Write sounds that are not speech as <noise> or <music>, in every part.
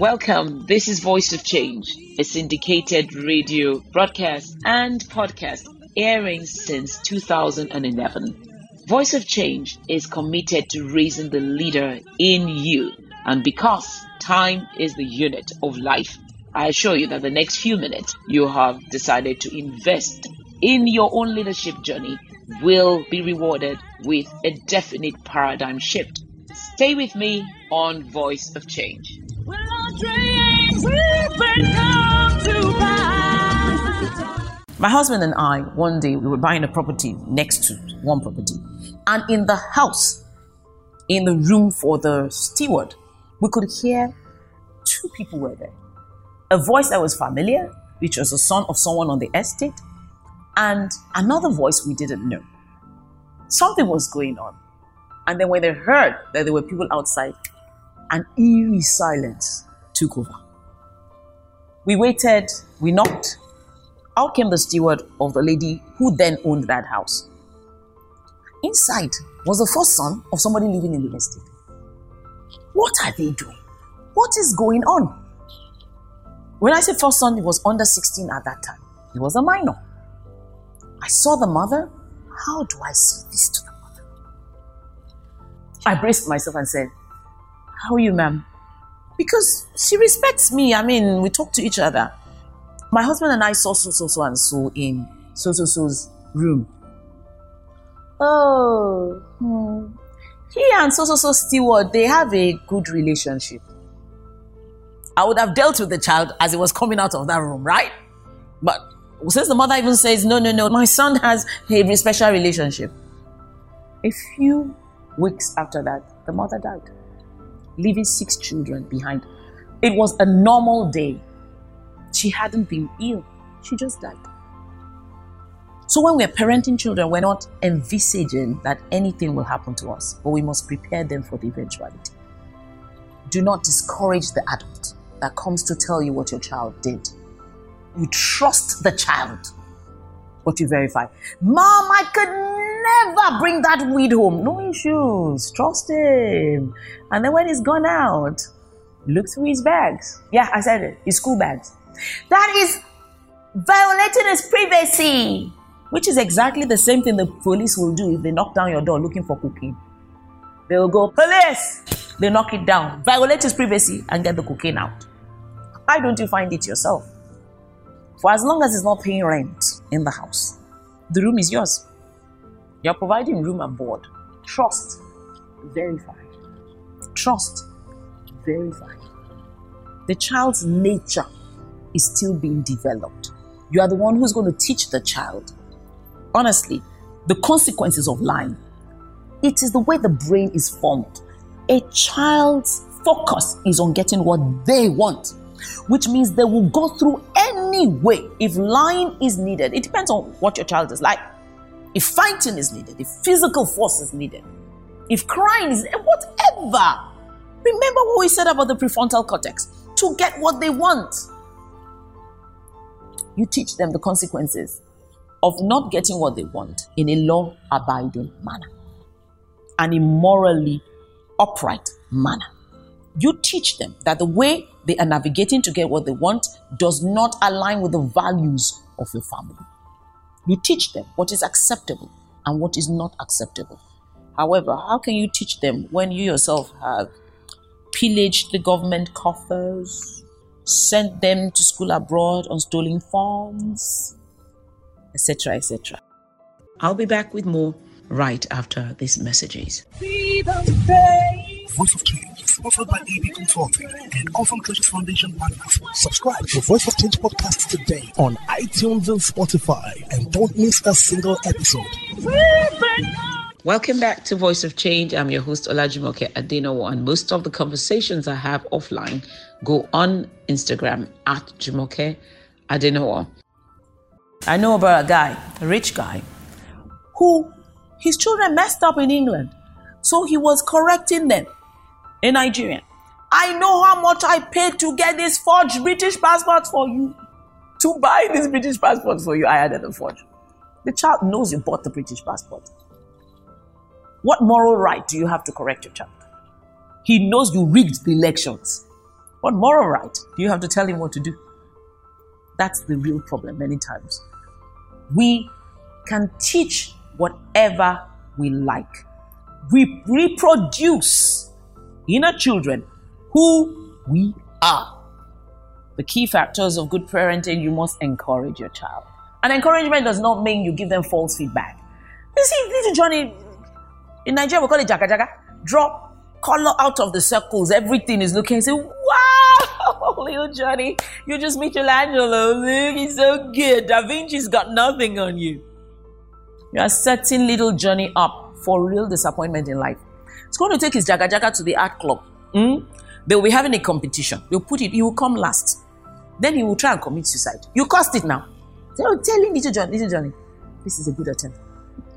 Welcome. This is Voice of Change, a syndicated radio broadcast and podcast airing since 2011. Voice of Change is committed to raising the leader in you. And because time is the unit of life, I assure you that the next few minutes you have decided to invest in your own leadership journey will be rewarded with a definite paradigm shift. Stay with me on Voice of Change. My husband and I, one day, we were buying a property next to one property. And in the house, in the room for the steward, we could hear two people were there. A voice that was familiar, which was the son of someone on the estate, and another voice we didn't know. Something was going on. And then when they heard that there were people outside, an eerie silence took over. We waited, we knocked. Out came the steward of the lady who then owned that house. Inside was the first son of somebody living in the estate. What are they doing? What is going on? When I say first son, he was under 16 at that time. He was a minor. I saw the mother. How do I say this to the mother? I braced myself and said, How are you, ma'am? Because she respects me. I mean, we talk to each other. My husband and I saw so, so, so, and so in so, so, so's room. Oh, hmm. he and so, so, so steward, they have a good relationship. I would have dealt with the child as it was coming out of that room, right? But since the mother even says, no, no, no, my son has a special relationship. A few weeks after that, the mother died, leaving six children behind. It was a normal day. She hadn't been ill, she just died. So when we're parenting children, we're not envisaging that anything will happen to us, but we must prepare them for the eventuality. Do not discourage the adult that comes to tell you what your child did. You trust the child, but you verify. Mom, I could never bring that weed home. No issues. Trust him. And then when he's gone out, look through his bags. Yeah, I said it. His school bags. That is violating his privacy, which is exactly the same thing the police will do if they knock down your door looking for cocaine. They will go, police! They knock it down, violate his privacy, and get the cocaine out. Why don't you find it yourself? For as long as it's not paying rent in the house, the room is yours. You're providing room and board. Trust, verify. Trust, verify. The child's nature is still being developed. You are the one who's going to teach the child. Honestly, the consequences of lying. It is the way the brain is formed. A child's focus is on getting what they want, which means they will go through any way if lying is needed. It depends on what your child is like. If fighting is needed, if physical force is needed, if crying is whatever. Remember what we said about the prefrontal cortex to get what they want you teach them the consequences of not getting what they want in a law abiding manner and a morally upright manner. You teach them that the way they are navigating to get what they want does not align with the values of your family. You teach them what is acceptable and what is not acceptable. However, how can you teach them when you yourself have pillaged the government coffers, sent them to school abroad on stolen funds, etc., etc. I'll be back with more right after these messages. Voice of Change offered by AD Consulting and Awesome Treasures Foundation Partners. Subscribe to Voice of Change podcast today on iTunes and Spotify and don't miss a single episode. Welcome back to Voice of Change. I'm your host Olajumoke Adenowo, and most of the conversations I have offline go on Instagram at Jumoke Adenowo. I know about a guy, a rich guy, who his children messed up in England, so he was correcting them in Nigeria. I know how much I paid to get this forged British passport for you. To buy this British passport for you, I added the forge. The child knows you bought the British passport. What moral right do you have to correct your child? He knows you rigged the elections. What moral right do you have to tell him what to do? That's the real problem many times. We can teach whatever we like. We reproduce inner children who we are. The key factors of good parenting you must encourage your child. And encouragement does not mean you give them false feedback. You see, little Johnny, in Nigeria we call it jaga jaga. Drop color out of the circles. Everything is looking. Say, wow, <laughs> little Johnny, you just Michelangelo. Look, he's so good. Da Vinci's got nothing on you. You are setting little Johnny up for real disappointment in life. He's going to take his jaga jaga to the art club. Mm? They will be having a competition. They'll put it, he will come last. Then he will try and commit suicide. You cost it now. Tell, tell telling little Johnny, little Johnny, this is a good attempt.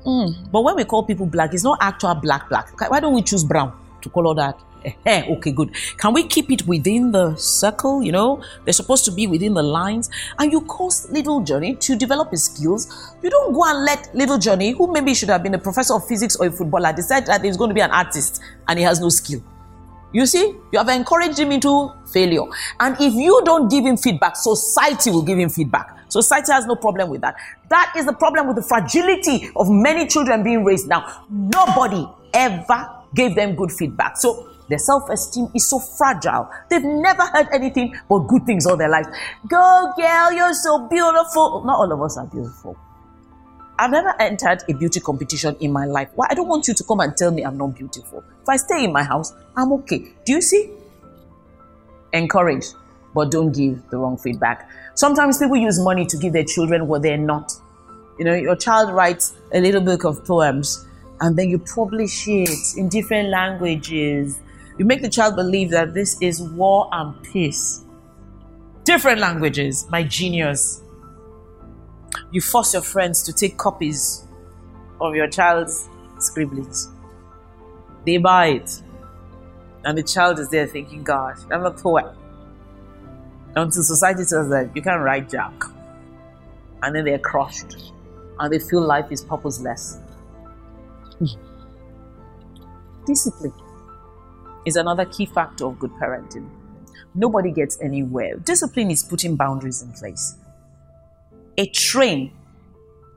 Mm. But when we call people black, it's not actual black black. Why don't we choose brown to color that? Okay, good. Can we keep it within the circle? You know, they're supposed to be within the lines. And you cause little Johnny to develop his skills. You don't go and let little Johnny, who maybe should have been a professor of physics or a footballer, decide that he's going to be an artist and he has no skill. You see, you have encouraged him into failure. And if you don't give him feedback, society will give him feedback. Society has no problem with that. That is the problem with the fragility of many children being raised now. Nobody ever gave them good feedback. So their self esteem is so fragile. They've never heard anything but good things all their life. Go, girl, you're so beautiful. Not all of us are beautiful. I've never entered a beauty competition in my life. Why? I don't want you to come and tell me I'm not beautiful. If I stay in my house, I'm okay. Do you see? Encourage, but don't give the wrong feedback. Sometimes people use money to give their children what they're not. You know, your child writes a little book of poems and then you publish it in different languages you make the child believe that this is war and peace. Different languages, my genius. You force your friends to take copies of your child's scribblings. They buy it. And the child is there thinking, gosh, I'm a poet. Until society tells them, you can't write Jack. And then they're crushed. And they feel life is purposeless. Hmm. Discipline is another key factor of good parenting. Nobody gets anywhere. Discipline is putting boundaries in place. A train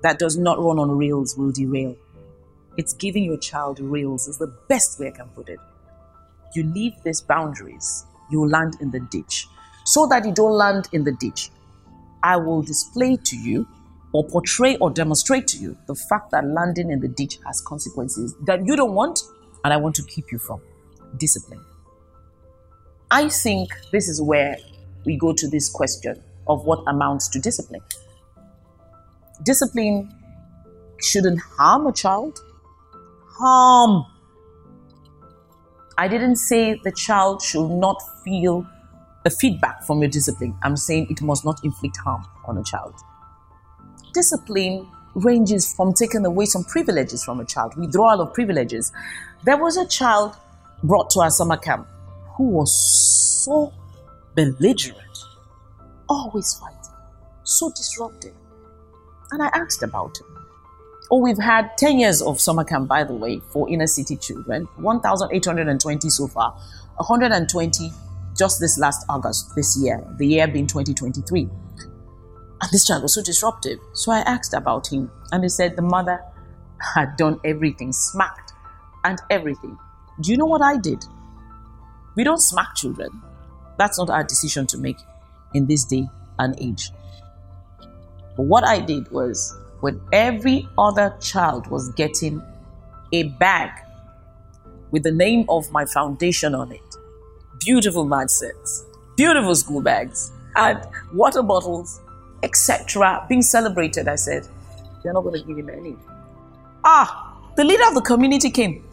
that does not run on rails will derail. It's giving your child rails is the best way I can put it. You leave these boundaries, you land in the ditch. So that you don't land in the ditch, I will display to you or portray or demonstrate to you the fact that landing in the ditch has consequences that you don't want and I want to keep you from discipline. I think this is where we go to this question of what amounts to discipline. Discipline shouldn't harm a child. Harm. I didn't say the child should not feel the feedback from your discipline. I'm saying it must not inflict harm on a child. Discipline ranges from taking away some privileges from a child, withdrawal of privileges. There was a child brought to our summer camp who was so belligerent, always fighting, so disruptive. And I asked about him. Oh, we've had 10 years of summer camp, by the way, for inner city children, 1,820 so far, 120 just this last August, this year, the year being 2023. And this child was so disruptive. So I asked about him, and they said the mother had done everything, smacked and everything. Do you know what I did? We don't smack children. That's not our decision to make in this day and age. But what I did was when every other child was getting a bag with the name of my foundation on it, beautiful mat sets, beautiful school bags, and water bottles, etc., being celebrated, I said, You're not going to give him any. Ah, the leader of the community came.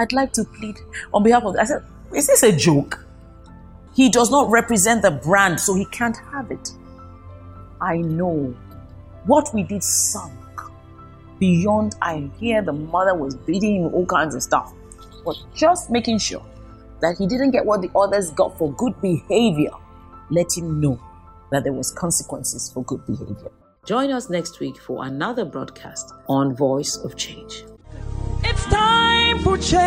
I'd like to plead on behalf of. I said, is this a joke? He does not represent the brand, so he can't have it. I know what we did sunk beyond. I hear the mother was beating him all kinds of stuff, but just making sure that he didn't get what the others got for good behavior. Let him know that there was consequences for good behavior. Join us next week for another broadcast on Voice of Change. It's time for change.